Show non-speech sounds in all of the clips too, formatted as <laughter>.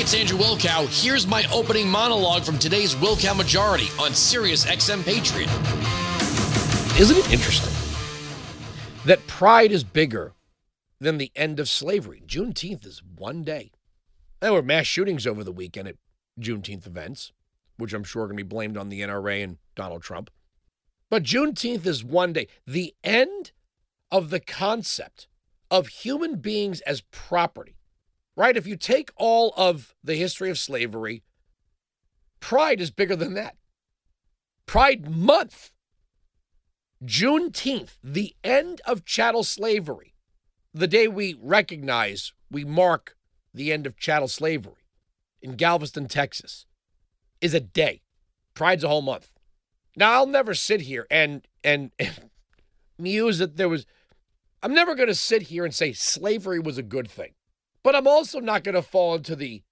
it's Andrew Wilkow. Here's my opening monologue from today's Wilkow Majority on Sirius XM Patriot. Isn't it interesting that pride is bigger than the end of slavery? Juneteenth is one day. There were mass shootings over the weekend at Juneteenth events, which I'm sure are going to be blamed on the NRA and Donald Trump. But Juneteenth is one day. The end of the concept of human beings as property right? If you take all of the history of slavery, Pride is bigger than that. Pride Month, Juneteenth, the end of chattel slavery, the day we recognize, we mark the end of chattel slavery in Galveston, Texas, is a day. Pride's a whole month. Now I'll never sit here and and, and <laughs> muse that there was. I'm never going to sit here and say slavery was a good thing. But I'm also not going to fall into the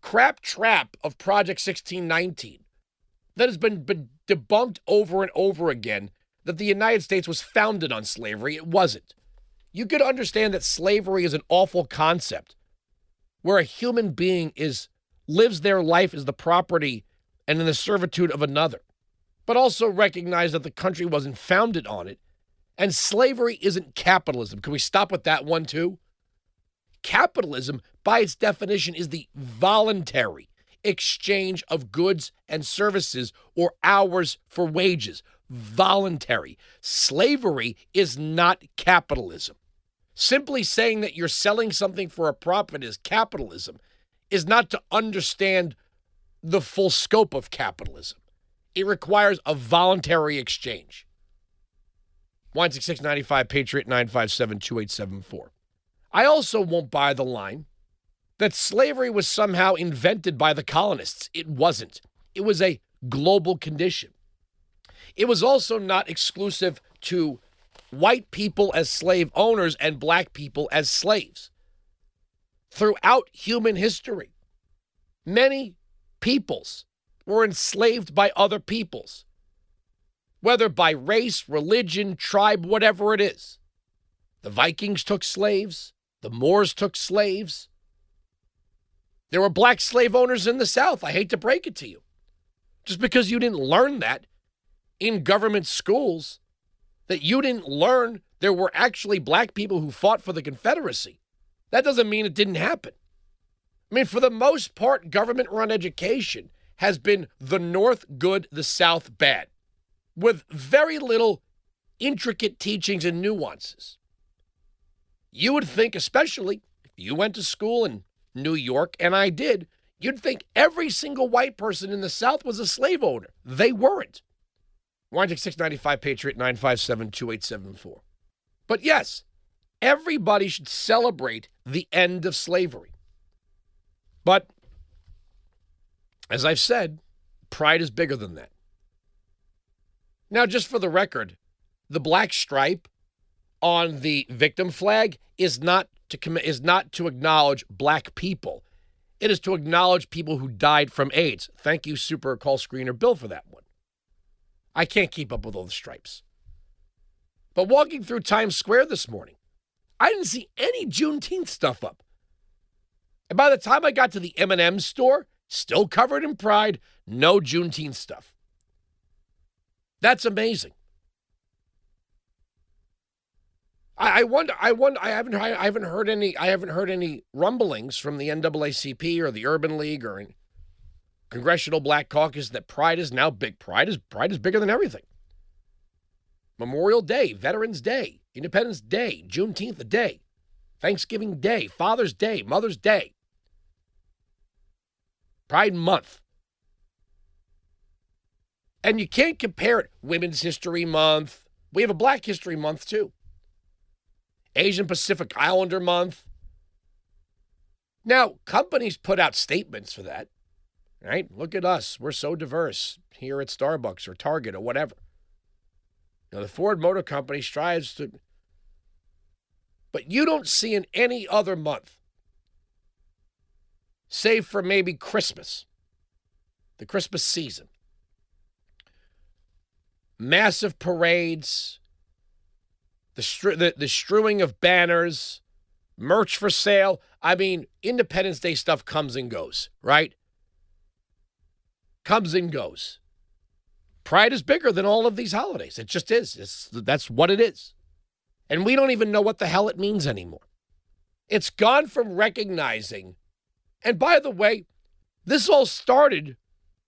crap trap of Project 1619 that has been, been debunked over and over again that the United States was founded on slavery. It wasn't. You could understand that slavery is an awful concept where a human being is lives their life as the property and in the servitude of another, but also recognize that the country wasn't founded on it. And slavery isn't capitalism. Can we stop with that one too? Capitalism, by its definition, is the voluntary exchange of goods and services or hours for wages. Voluntary. Slavery is not capitalism. Simply saying that you're selling something for a profit is capitalism is not to understand the full scope of capitalism. It requires a voluntary exchange. 16695 Patriot 957 2874. I also won't buy the line that slavery was somehow invented by the colonists. It wasn't, it was a global condition. It was also not exclusive to white people as slave owners and black people as slaves. Throughout human history, many peoples were enslaved by other peoples, whether by race, religion, tribe, whatever it is. The Vikings took slaves. The Moors took slaves. There were black slave owners in the South. I hate to break it to you. Just because you didn't learn that in government schools, that you didn't learn there were actually black people who fought for the Confederacy, that doesn't mean it didn't happen. I mean, for the most part, government run education has been the North good, the South bad, with very little intricate teachings and nuances. You would think, especially if you went to school in New York, and I did, you'd think every single white person in the South was a slave owner. They weren't. Winding 695 Patriot 957 2874. But yes, everybody should celebrate the end of slavery. But as I've said, pride is bigger than that. Now, just for the record, the black stripe on the victim flag is not to commit is not to acknowledge black people. It is to acknowledge people who died from AIDS. Thank you, super call screener Bill, for that one. I can't keep up with all the stripes. But walking through Times Square this morning, I didn't see any Juneteenth stuff up. And by the time I got to the M&M store, still covered in pride, no Juneteenth stuff. That's amazing. I, I wonder. I wonder. I haven't. I haven't heard any. I haven't heard any rumblings from the NAACP or the Urban League or Congressional Black Caucus that Pride is now big. Pride is Pride is bigger than everything. Memorial Day, Veterans Day, Independence Day, Juneteenth, a day, Thanksgiving Day, Father's Day, Mother's Day, Pride Month. And you can't compare it. Women's History Month. We have a Black History Month too. Asian Pacific Islander Month. Now, companies put out statements for that, right? Look at us. We're so diverse here at Starbucks or Target or whatever. Now, the Ford Motor Company strives to, but you don't see in any other month, save for maybe Christmas, the Christmas season, massive parades, the, the, the strewing of banners, merch for sale. I mean, Independence Day stuff comes and goes, right? Comes and goes. Pride is bigger than all of these holidays. It just is. It's, that's what it is. And we don't even know what the hell it means anymore. It's gone from recognizing, and by the way, this all started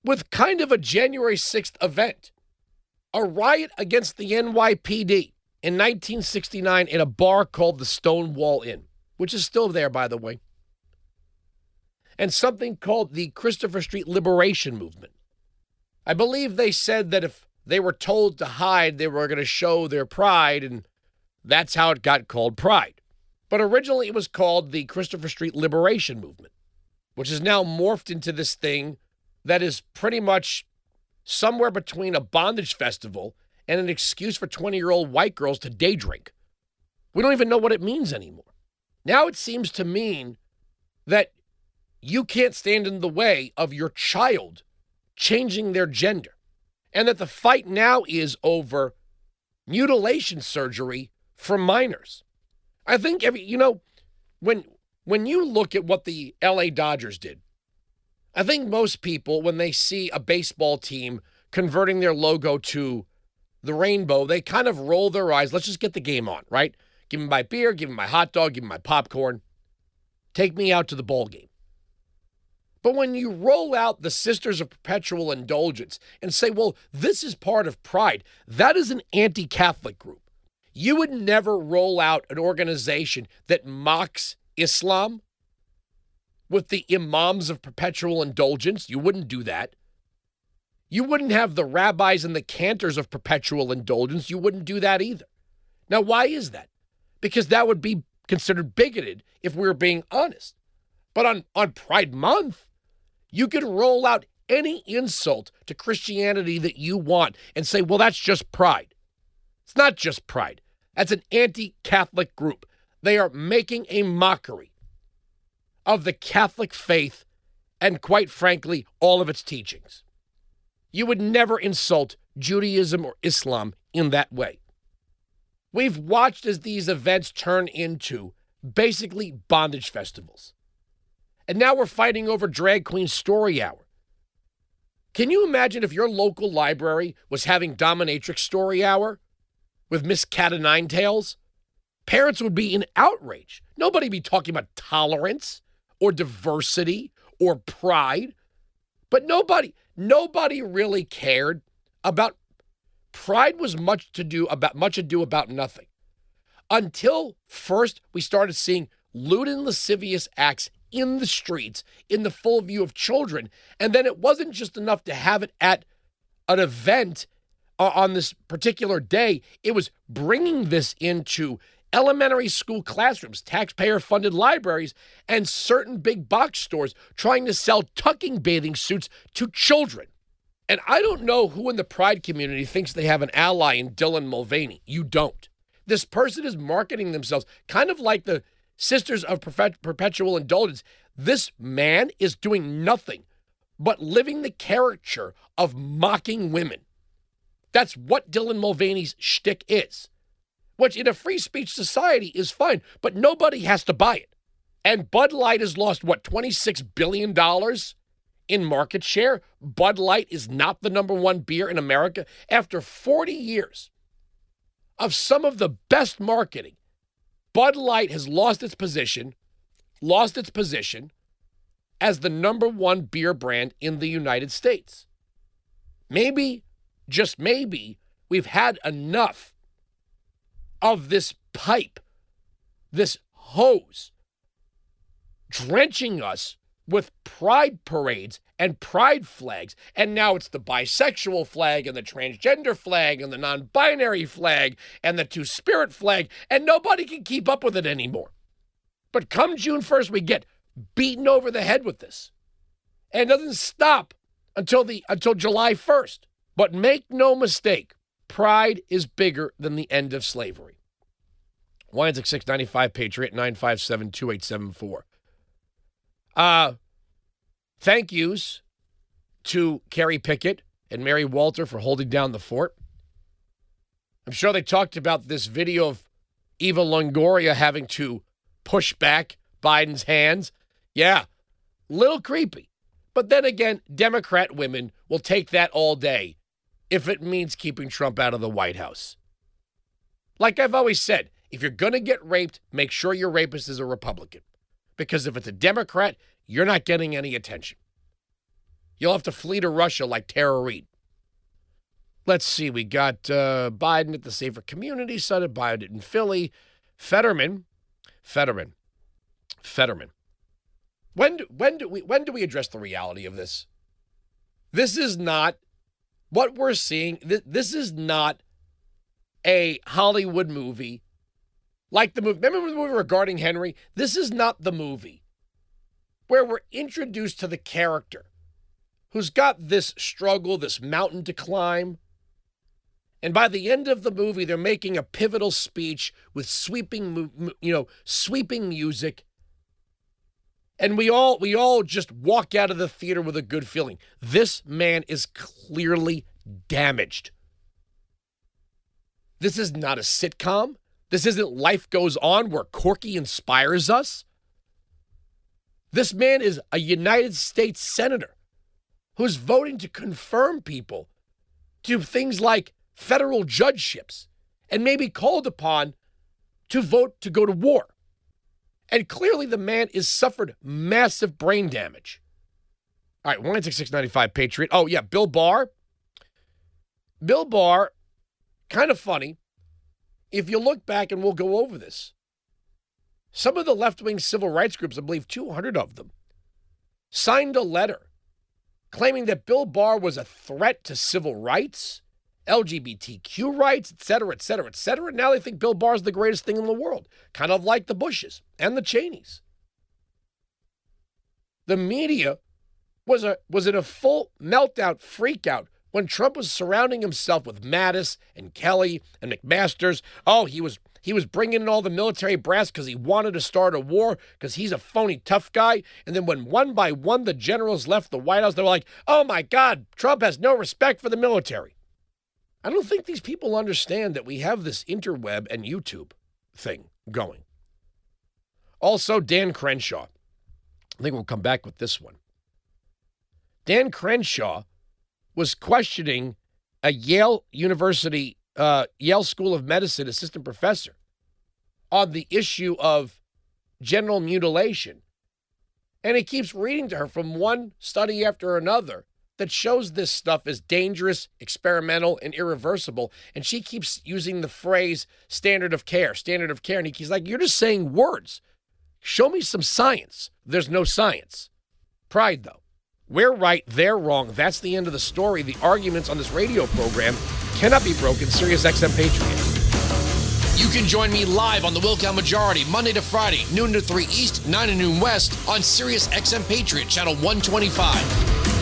with kind of a January 6th event a riot against the NYPD in 1969 in a bar called the Stonewall Inn, which is still there, by the way, and something called the Christopher Street Liberation Movement. I believe they said that if they were told to hide, they were going to show their pride, and that's how it got called Pride. But originally it was called the Christopher Street Liberation Movement, which is now morphed into this thing that is pretty much somewhere between a bondage festival and an excuse for 20 year old white girls to day drink. We don't even know what it means anymore. Now it seems to mean that you can't stand in the way of your child changing their gender, and that the fight now is over mutilation surgery for minors. I think every you know when when you look at what the LA Dodgers did, I think most people when they see a baseball team converting their logo to the rainbow, they kind of roll their eyes. Let's just get the game on, right? Give me my beer, give me my hot dog, give me my popcorn. Take me out to the ball game. But when you roll out the Sisters of Perpetual Indulgence and say, well, this is part of Pride, that is an anti Catholic group. You would never roll out an organization that mocks Islam with the Imams of Perpetual Indulgence. You wouldn't do that. You wouldn't have the rabbis and the cantors of Perpetual Indulgence. You wouldn't do that either. Now, why is that? Because that would be considered bigoted if we were being honest. But on, on Pride Month, you can roll out any insult to Christianity that you want and say, well, that's just pride. It's not just pride. That's an anti Catholic group. They are making a mockery of the Catholic faith and, quite frankly, all of its teachings. You would never insult Judaism or Islam in that way. We've watched as these events turn into basically bondage festivals. And now we're fighting over Drag Queen Story Hour. Can you imagine if your local library was having Dominatrix Story Hour? with Miss Cat of Nine Tails, parents would be in outrage. Nobody be talking about tolerance or diversity or pride. But nobody, nobody really cared about pride was much to do about much ado about nothing. Until first we started seeing lewd and lascivious acts in the streets in the full view of children. And then it wasn't just enough to have it at an event uh, on this particular day, it was bringing this into elementary school classrooms, taxpayer funded libraries, and certain big box stores trying to sell tucking bathing suits to children. And I don't know who in the pride community thinks they have an ally in Dylan Mulvaney. You don't. This person is marketing themselves kind of like the Sisters of Perpetual Indulgence. This man is doing nothing but living the caricature of mocking women that's what Dylan Mulvaney's shtick is, which in a free speech society is fine, but nobody has to buy it. And Bud Light has lost, what, $26 billion in market share? Bud Light is not the number one beer in America after 40 years of some of the best marketing. Bud Light has lost its position, lost its position as the number one beer brand in the United States. Maybe just maybe, we've had enough of this pipe, this hose, drenching us with pride parades and pride flags. And now it's the bisexual flag and the transgender flag and the non binary flag and the two spirit flag, and nobody can keep up with it anymore. But come June 1st, we get beaten over the head with this. And it doesn't stop until the until July 1st. But make no mistake, pride is bigger than the end of slavery. Wyandotte 695 Patriot 957 2874. Uh, thank yous to Kerry Picket and Mary Walter for holding down the fort. I'm sure they talked about this video of Eva Longoria having to push back Biden's hands. Yeah, little creepy. But then again, Democrat women will take that all day if it means keeping Trump out of the White House. Like I've always said, if you're going to get raped, make sure your rapist is a Republican. Because if it's a Democrat, you're not getting any attention. You'll have to flee to Russia like Tara Reade. Let's see. We got uh, Biden at the Safer Community Summit, Biden in Philly, Fetterman, Fetterman, Fetterman. When do, when do we when do we address the reality of this? This is not what we're seeing. This, this is not a Hollywood movie like the movie. Remember the movie regarding Henry? This is not the movie where we're introduced to the character who's got this struggle, this mountain to climb. And by the end of the movie, they're making a pivotal speech with sweeping, you know, sweeping music. And we all we all just walk out of the theater with a good feeling. This man is clearly damaged. This is not a sitcom. This isn't Life Goes On where Corky inspires us. This man is a United States Senator who's voting to confirm people to things like federal judgeships and may be called upon to vote to go to war. And clearly the man has suffered massive brain damage. All right, 19695 Patriot. Oh, yeah, Bill Barr. Bill Barr, kind of funny. If you look back, and we'll go over this, some of the left wing civil rights groups, I believe 200 of them, signed a letter claiming that Bill Barr was a threat to civil rights, LGBTQ rights, et cetera, et cetera, et cetera. Now they think Bill Barr is the greatest thing in the world, kind of like the Bushes and the Cheneys. The media was a was in a full meltdown, freakout when Trump was surrounding himself with Mattis and Kelly and McMaster's. Oh, he was he was bringing in all the military brass because he wanted to start a war because he's a phony tough guy. And then when one by one the generals left the White House, they were like, oh my God, Trump has no respect for the military. I don't think these people understand that we have this interweb and YouTube thing going. Also, Dan Crenshaw. I think we'll come back with this one. Dan Crenshaw was questioning a Yale University uh, Yale School of Medicine assistant professor on the issue of genital mutilation. And he keeps reading to her from one study after another that shows this stuff is dangerous, experimental, and irreversible. And she keeps using the phrase standard of care, standard of care. And he's like, You're just saying words. Show me some science. There's no science. Pride, though. We're right, they're wrong. That's the end of the story. The arguments on this radio program cannot be broken. Sirius XM Patriot. You can join me live on the Wilkow Majority Monday to Friday, noon to 3 East, 9 to noon West on Sirius XM Patriot, channel 125.